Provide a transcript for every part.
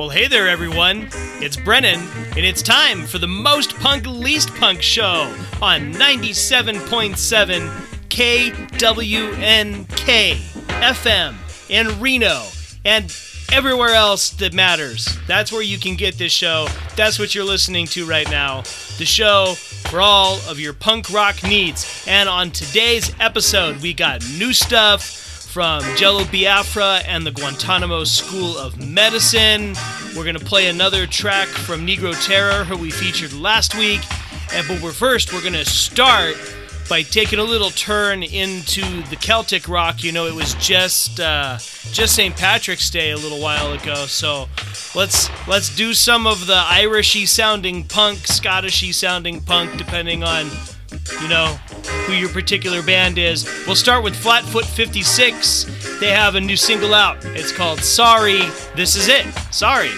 Well, hey there, everyone. It's Brennan, and it's time for the most punk, least punk show on 97.7 KWNK FM in Reno and everywhere else that matters. That's where you can get this show. That's what you're listening to right now. The show for all of your punk rock needs. And on today's episode, we got new stuff from Jello Biafra and the Guantanamo School of Medicine. We're going to play another track from Negro Terror, who we featured last week. And but we're first, we're going to start by taking a little turn into the Celtic rock. You know, it was just uh, just St. Patrick's Day a little while ago, so let's let's do some of the Irishy sounding punk, Scottishy sounding punk, depending on you know who your particular band is. We'll start with Flatfoot 56. They have a new single out. It's called Sorry. This is it. Sorry.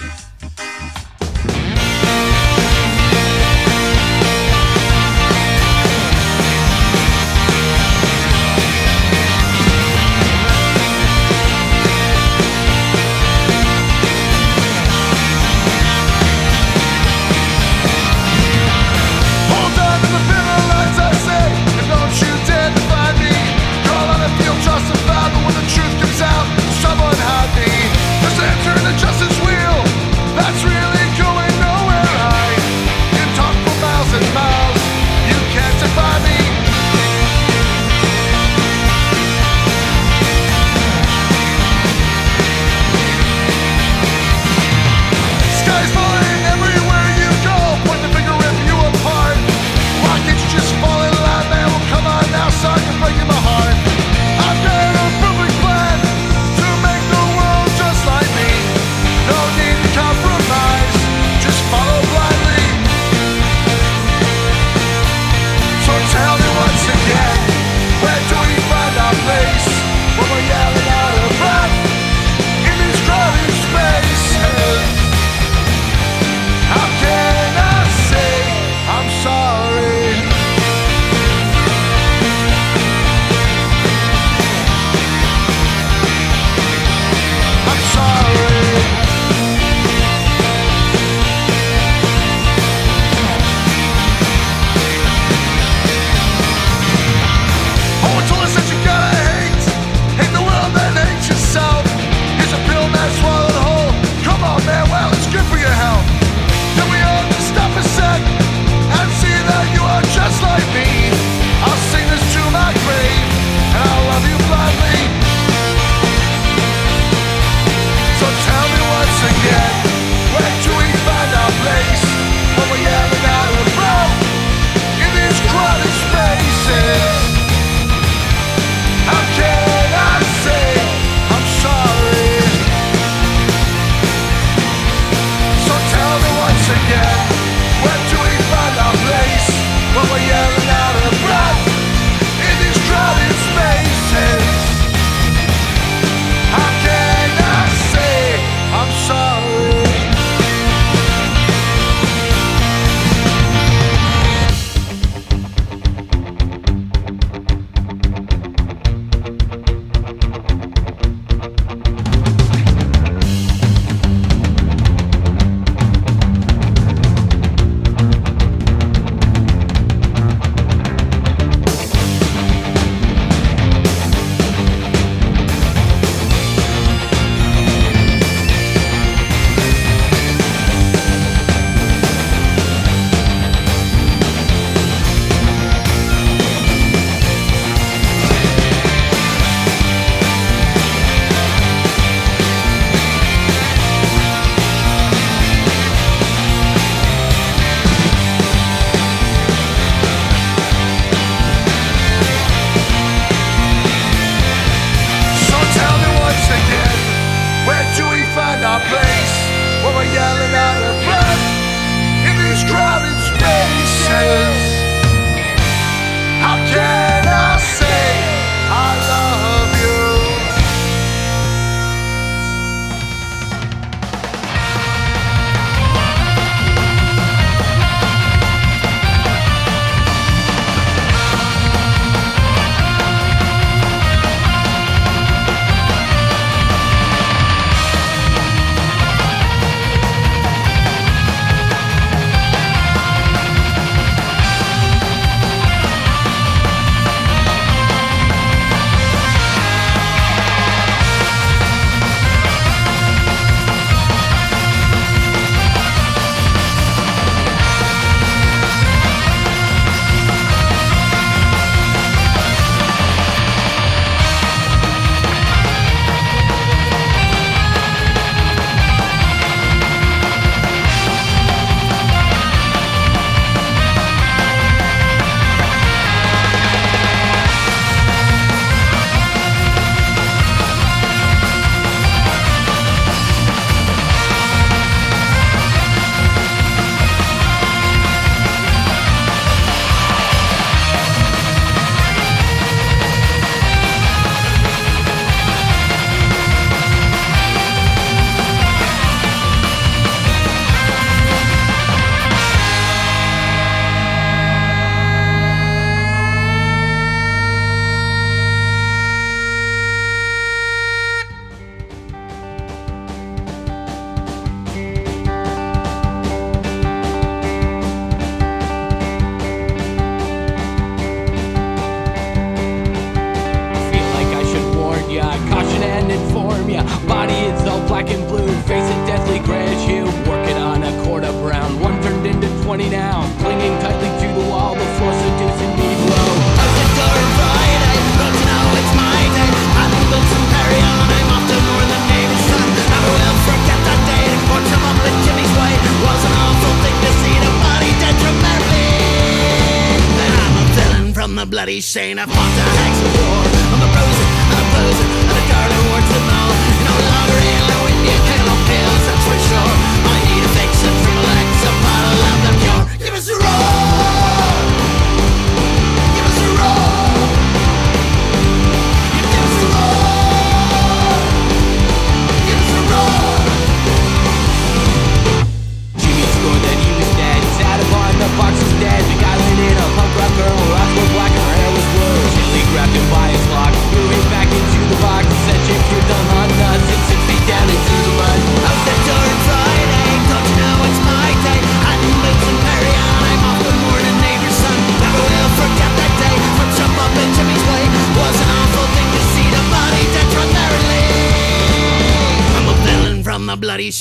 saying I've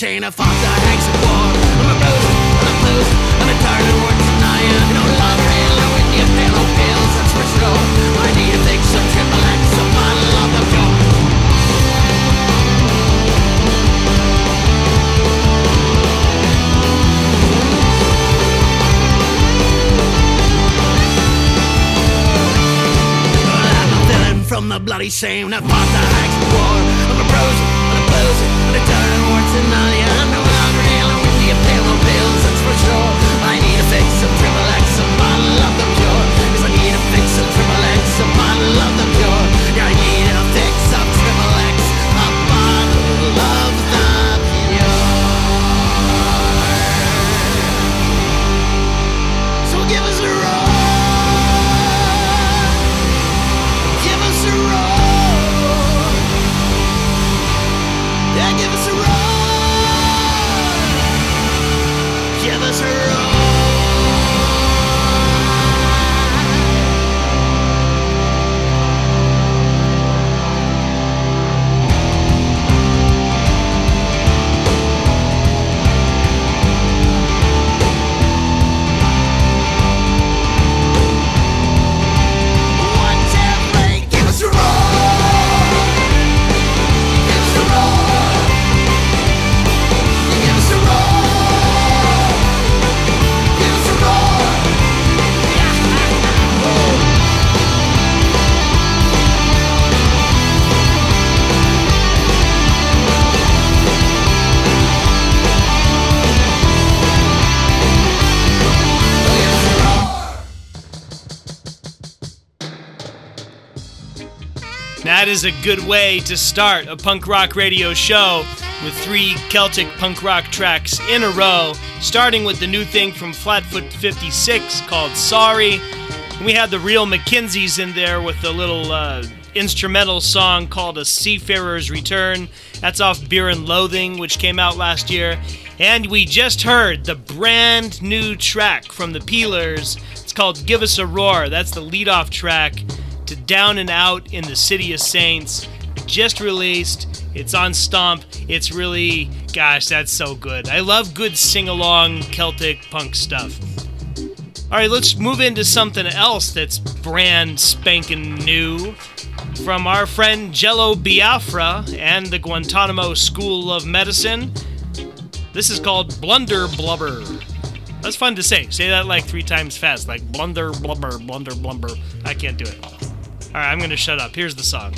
chain of is a good way to start a punk rock radio show with three Celtic punk rock tracks in a row, starting with the new thing from Flatfoot 56 called Sorry. We had the real McKenzies in there with a little uh, instrumental song called A Seafarer's Return. That's off Beer and Loathing, which came out last year. And we just heard the brand new track from the Peelers. It's called Give Us a Roar. That's the lead off track to Down and Out in the City of Saints. Just released. It's on Stomp. It's really, gosh, that's so good. I love good sing along Celtic punk stuff. All right, let's move into something else that's brand spanking new from our friend Jello Biafra and the Guantanamo School of Medicine. This is called Blunder Blubber. That's fun to say. Say that like three times fast, like blunder blubber, blunder blubber. I can't do it. Alright, I'm gonna shut up. Here's the song.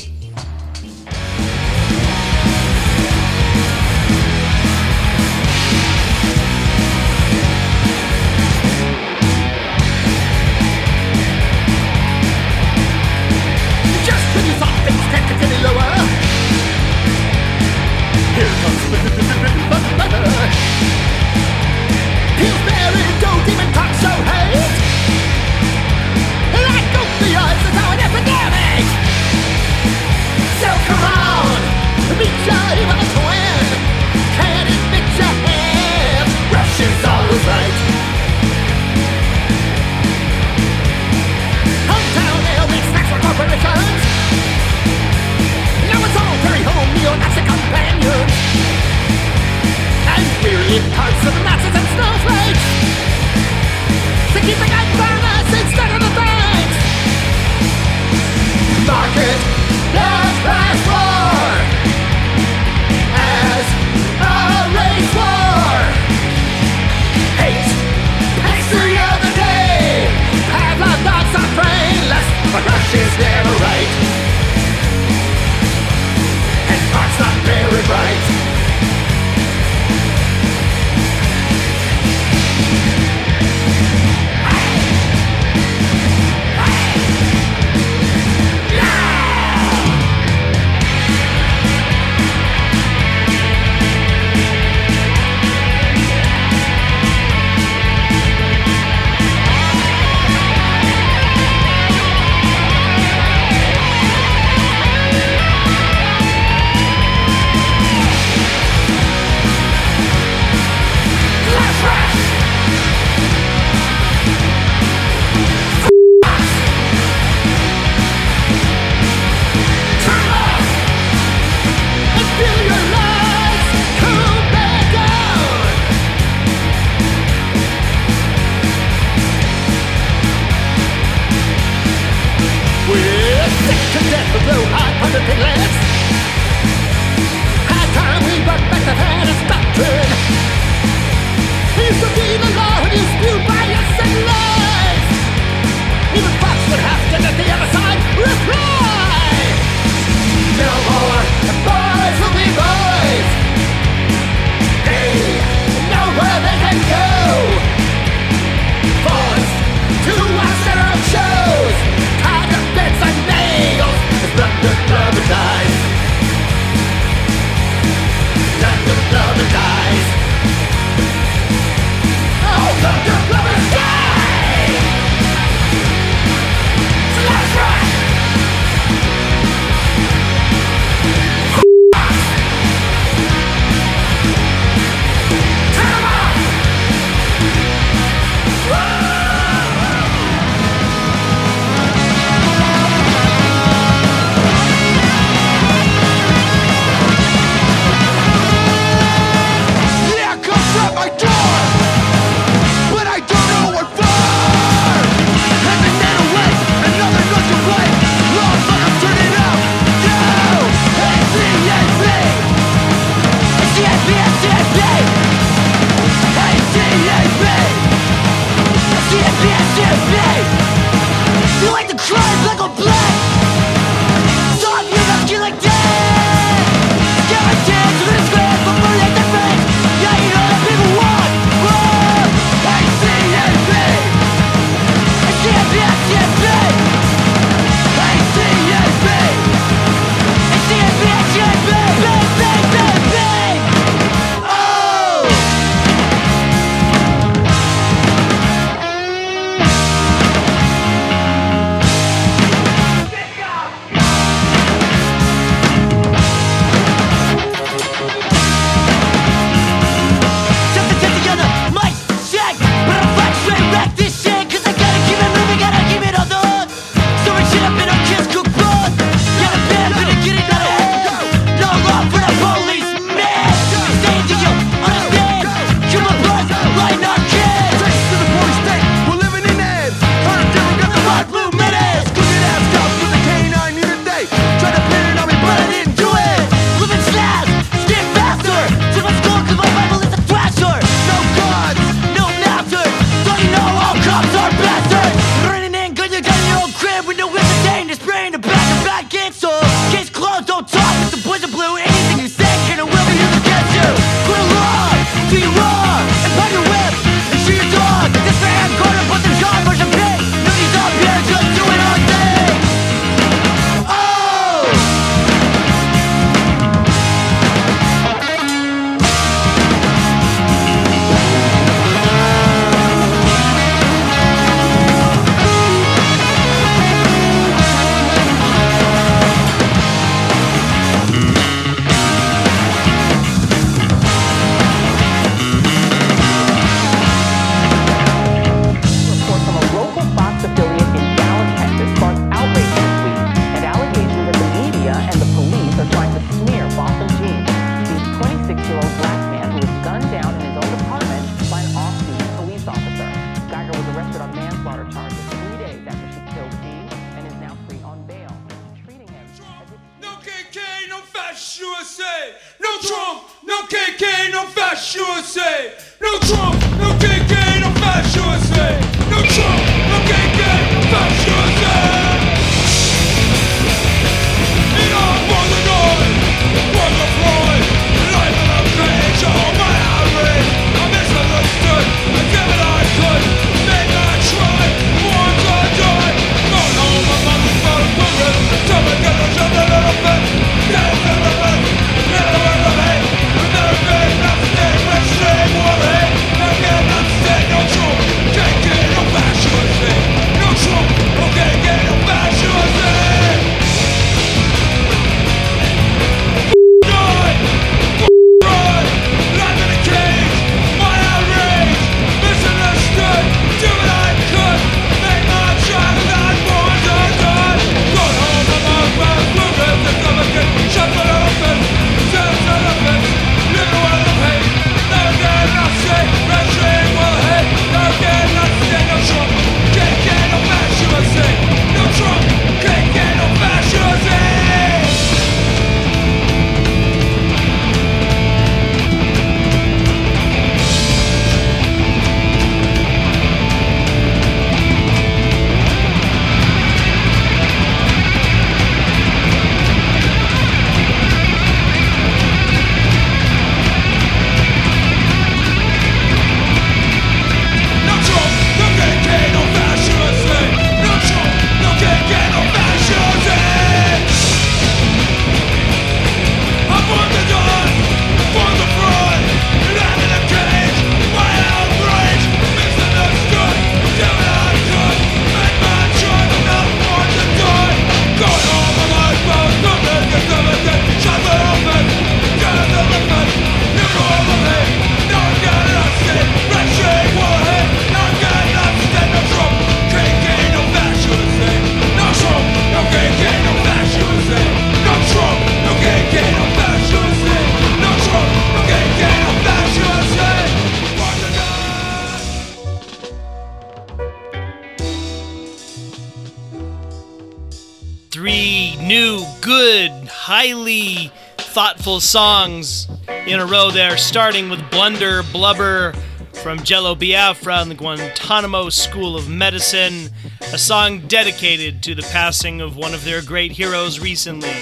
Songs in a row there, starting with Blunder Blubber from Jello Biafra and the Guantanamo School of Medicine, a song dedicated to the passing of one of their great heroes recently.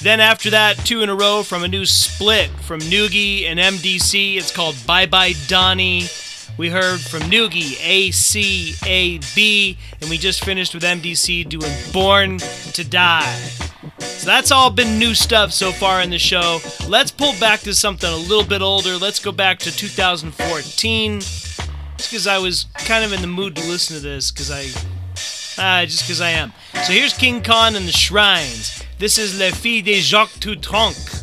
Then after that, two in a row from a new split from Noogie and MDC. It's called Bye Bye Donnie. We heard from Noogie, A C A B, and we just finished with MDC doing Born to Die. So that's all been new stuff so far in the show. Let's pull back to something a little bit older. Let's go back to 2014. Just because I was kind of in the mood to listen to this, because I. Ah, just because I am. So here's King Khan and the Shrines. This is Les Filles des Jacques Dutronc.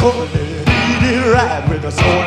He did right with a sword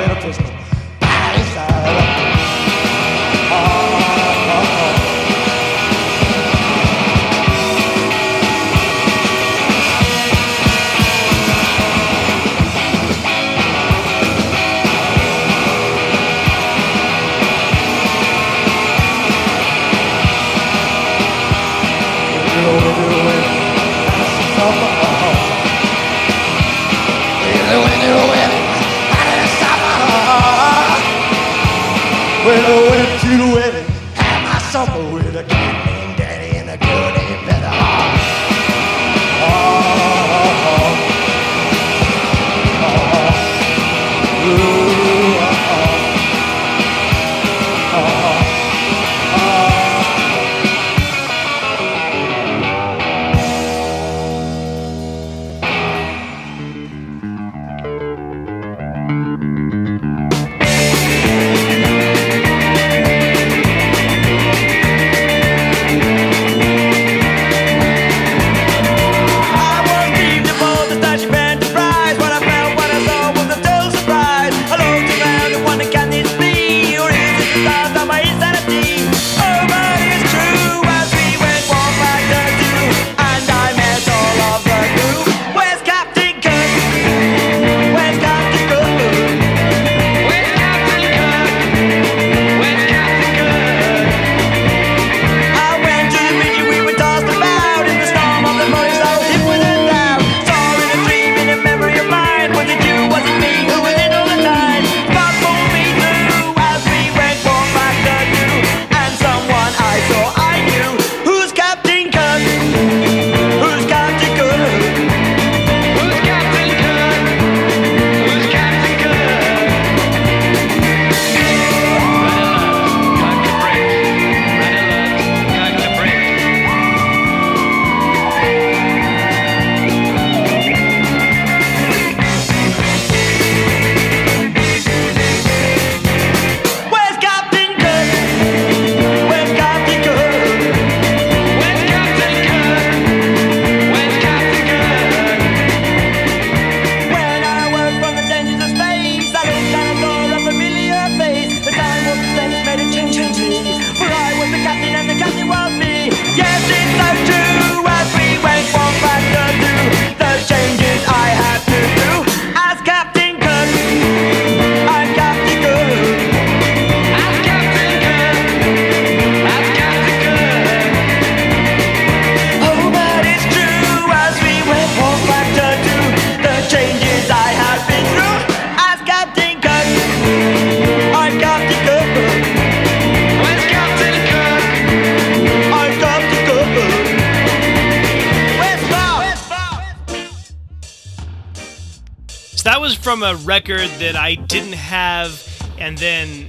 that was from a record that I didn't have and then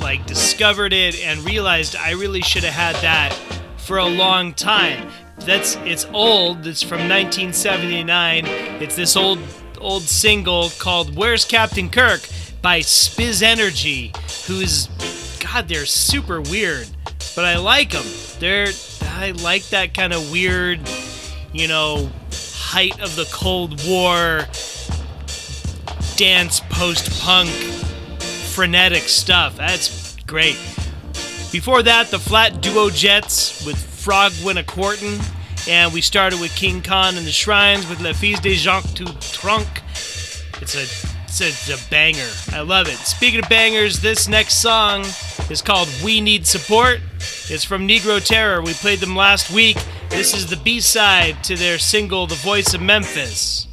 like discovered it and realized I really should have had that for a long time. That's it's old. It's from 1979. It's this old old single called "Where's Captain Kirk" by Spizzenergi, who's God, they're super weird, but I like them. They're I like that kind of weird, you know, height of the Cold War dance post punk frenetic stuff. That's great. Before that, the Flat Duo Jets with Frog Went a-Courtin'. And we started with King Khan and the Shrines with Le Fils de Jacques tout Trunk. It's a, it's a, it's a banger. I love it. Speaking of bangers, this next song is called We Need Support. It's from Negro Terror. We played them last week. This is the B side to their single, The Voice of Memphis.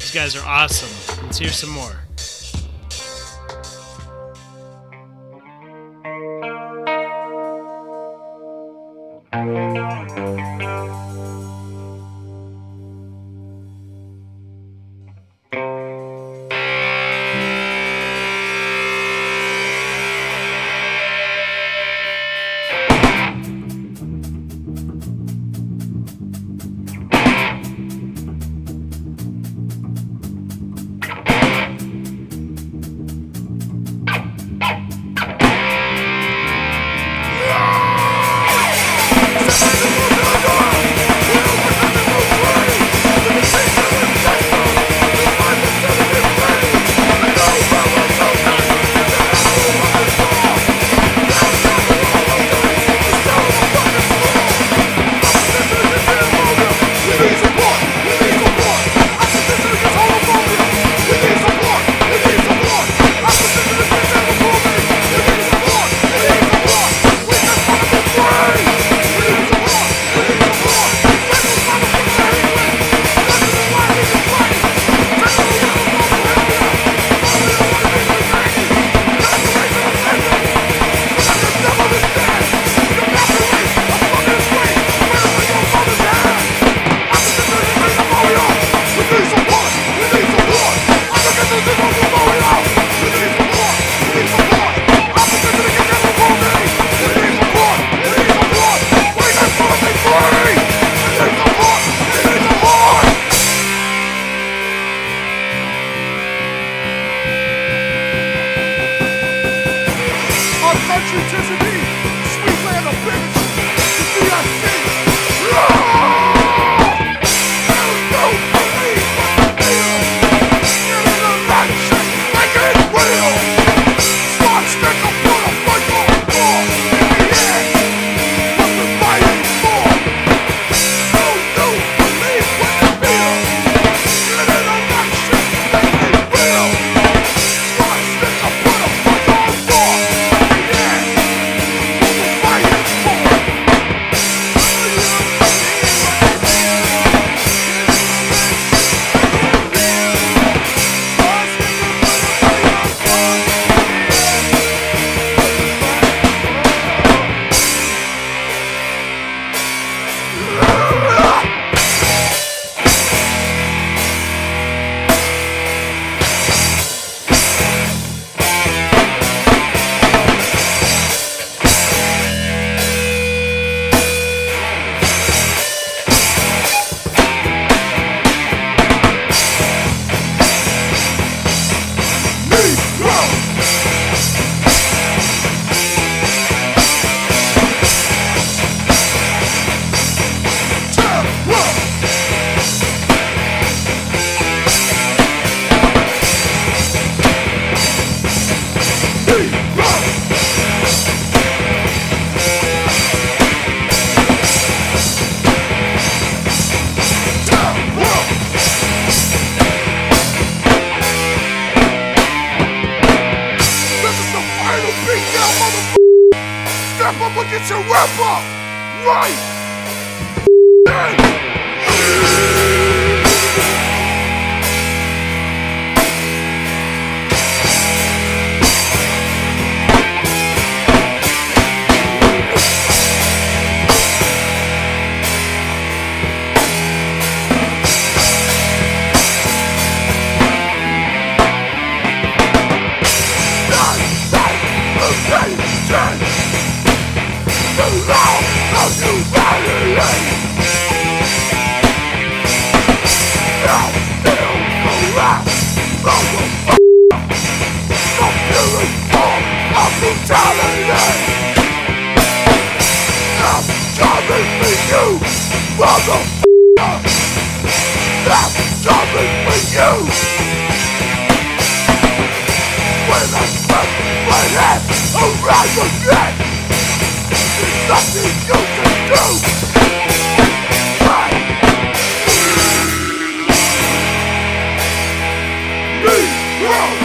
These guys are awesome. Let's hear some more. Somebody move I'm coming for you. When I smack my head around your neck There's nothing you can do. Try Me wrong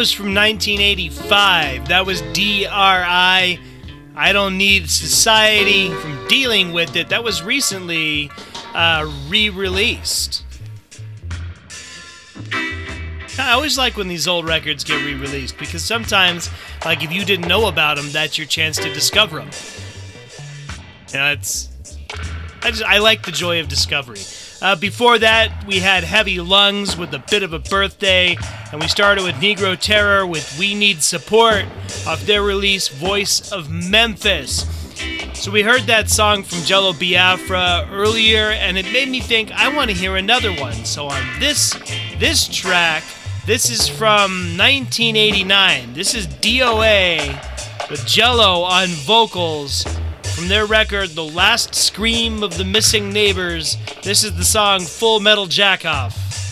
was from 1985. That was DRI. I don't need society from dealing with it. That was recently uh, re-released. I always like when these old records get re-released because sometimes, like if you didn't know about them, that's your chance to discover them. You know, it's I just I like the joy of discovery. Uh, before that, we had Heavy Lungs with a bit of a birthday, and we started with Negro Terror with We Need Support off their release Voice of Memphis. So we heard that song from Jello Biafra earlier, and it made me think I want to hear another one. So on this this track, this is from 1989. This is DOA with Jello on vocals from their record The Last Scream of the Missing Neighbors. This is the song Full Metal Jackoff.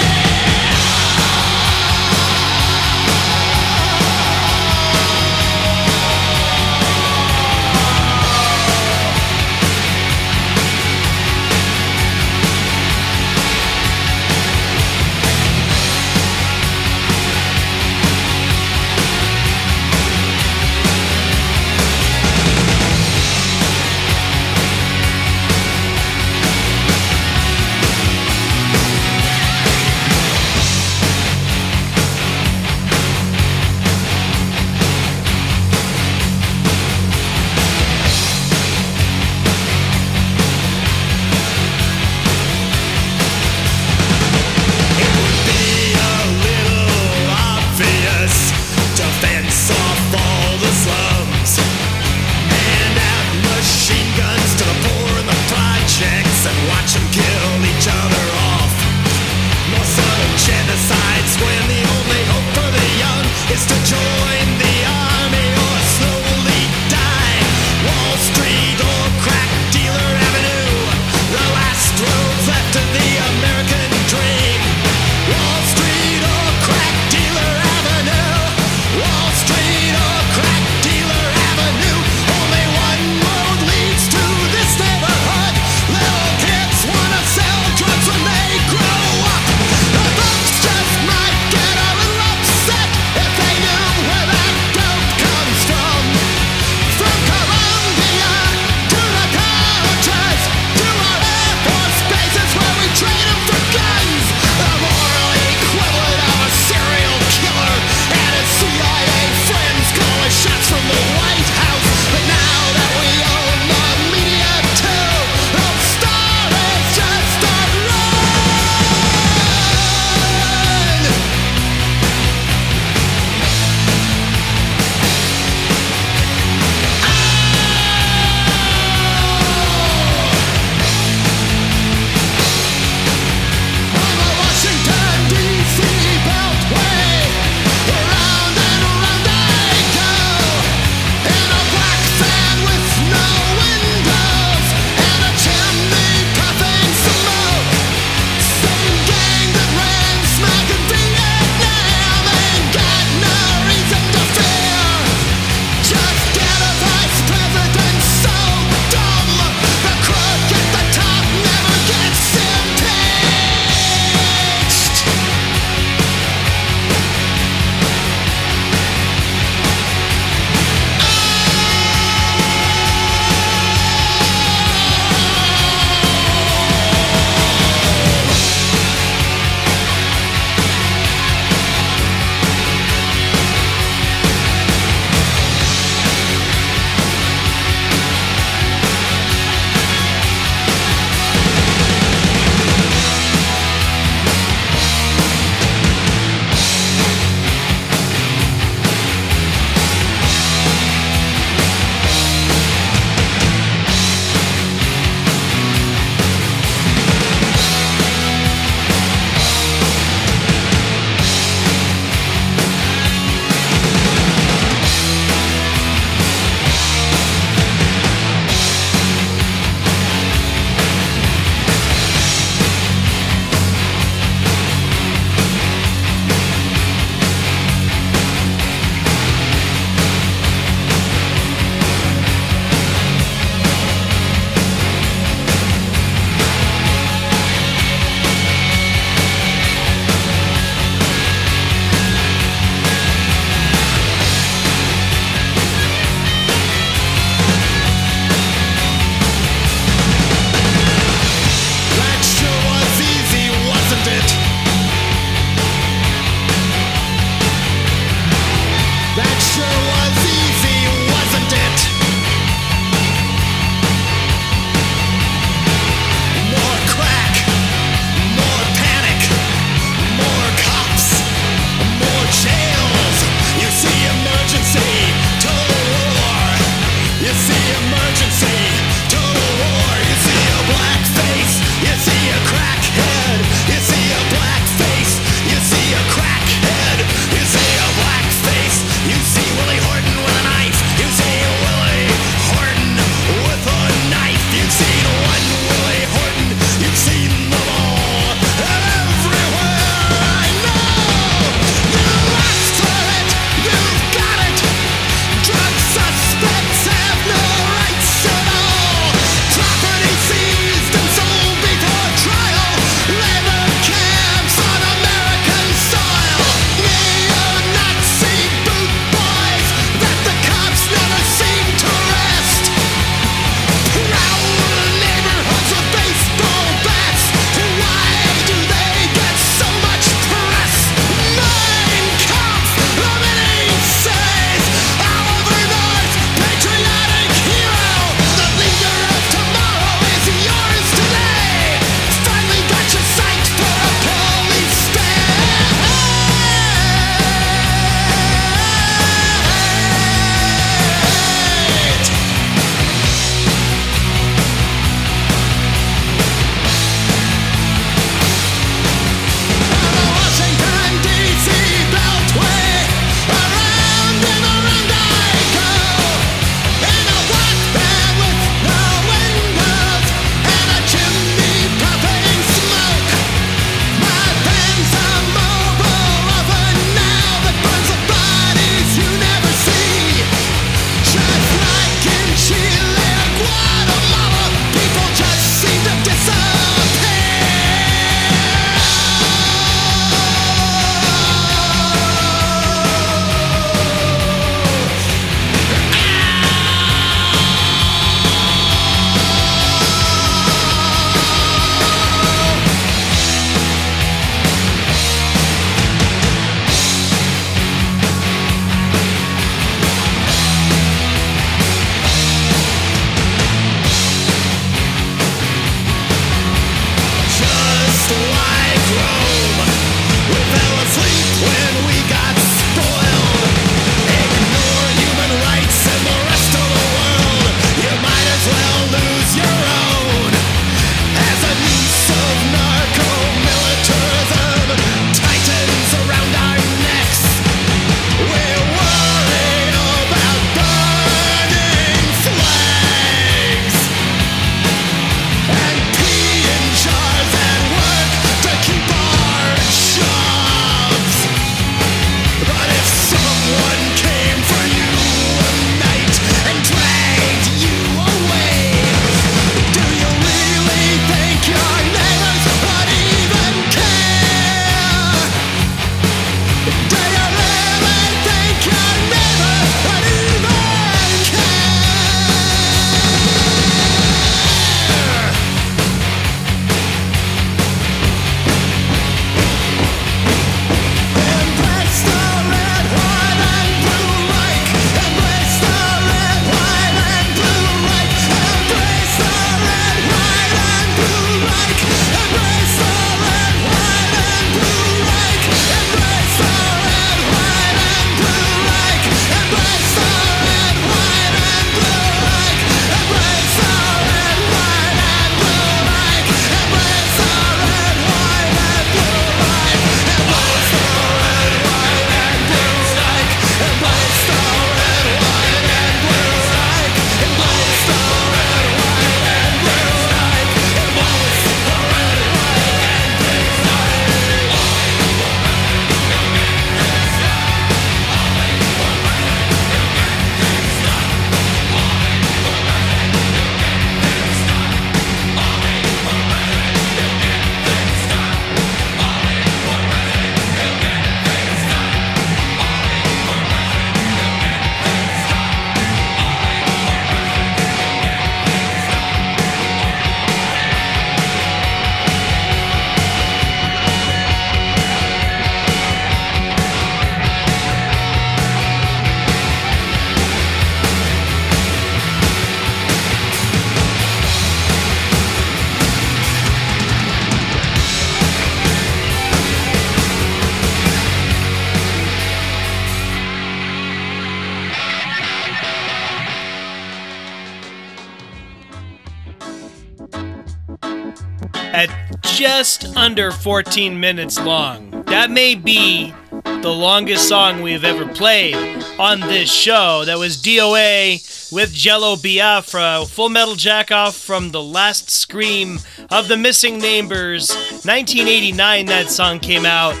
Under 14 minutes long. That may be the longest song we've ever played on this show. That was DOA with Jello Biafra, Full Metal Jackoff from The Last Scream of the Missing Neighbors. 1989, that song came out,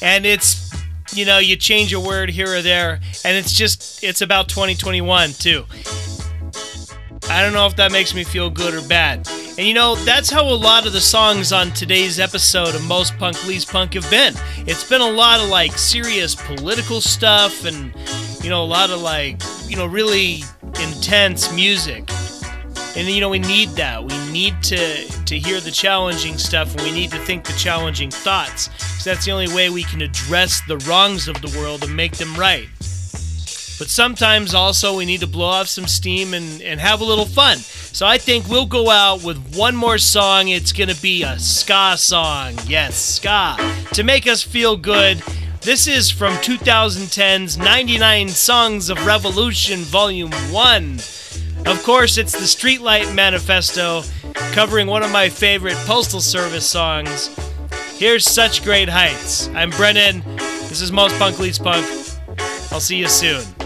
and it's, you know, you change a word here or there, and it's just, it's about 2021 too. I don't know if that makes me feel good or bad. And you know, that's how a lot of the songs on today's episode of Most Punk Least Punk have been. It's been a lot of like serious political stuff and, you know, a lot of like, you know, really intense music. And you know, we need that. We need to to hear the challenging stuff and we need to think the challenging thoughts. Because that's the only way we can address the wrongs of the world and make them right. But sometimes also we need to blow off some steam and, and have a little fun. So I think we'll go out with one more song. It's going to be a ska song. Yes, ska. To make us feel good. This is from 2010's 99 Songs of Revolution Volume 1. Of course, it's the Streetlight Manifesto, covering one of my favorite Postal Service songs. Here's Such Great Heights. I'm Brennan. This is Most Punk Least Punk. I'll see you soon.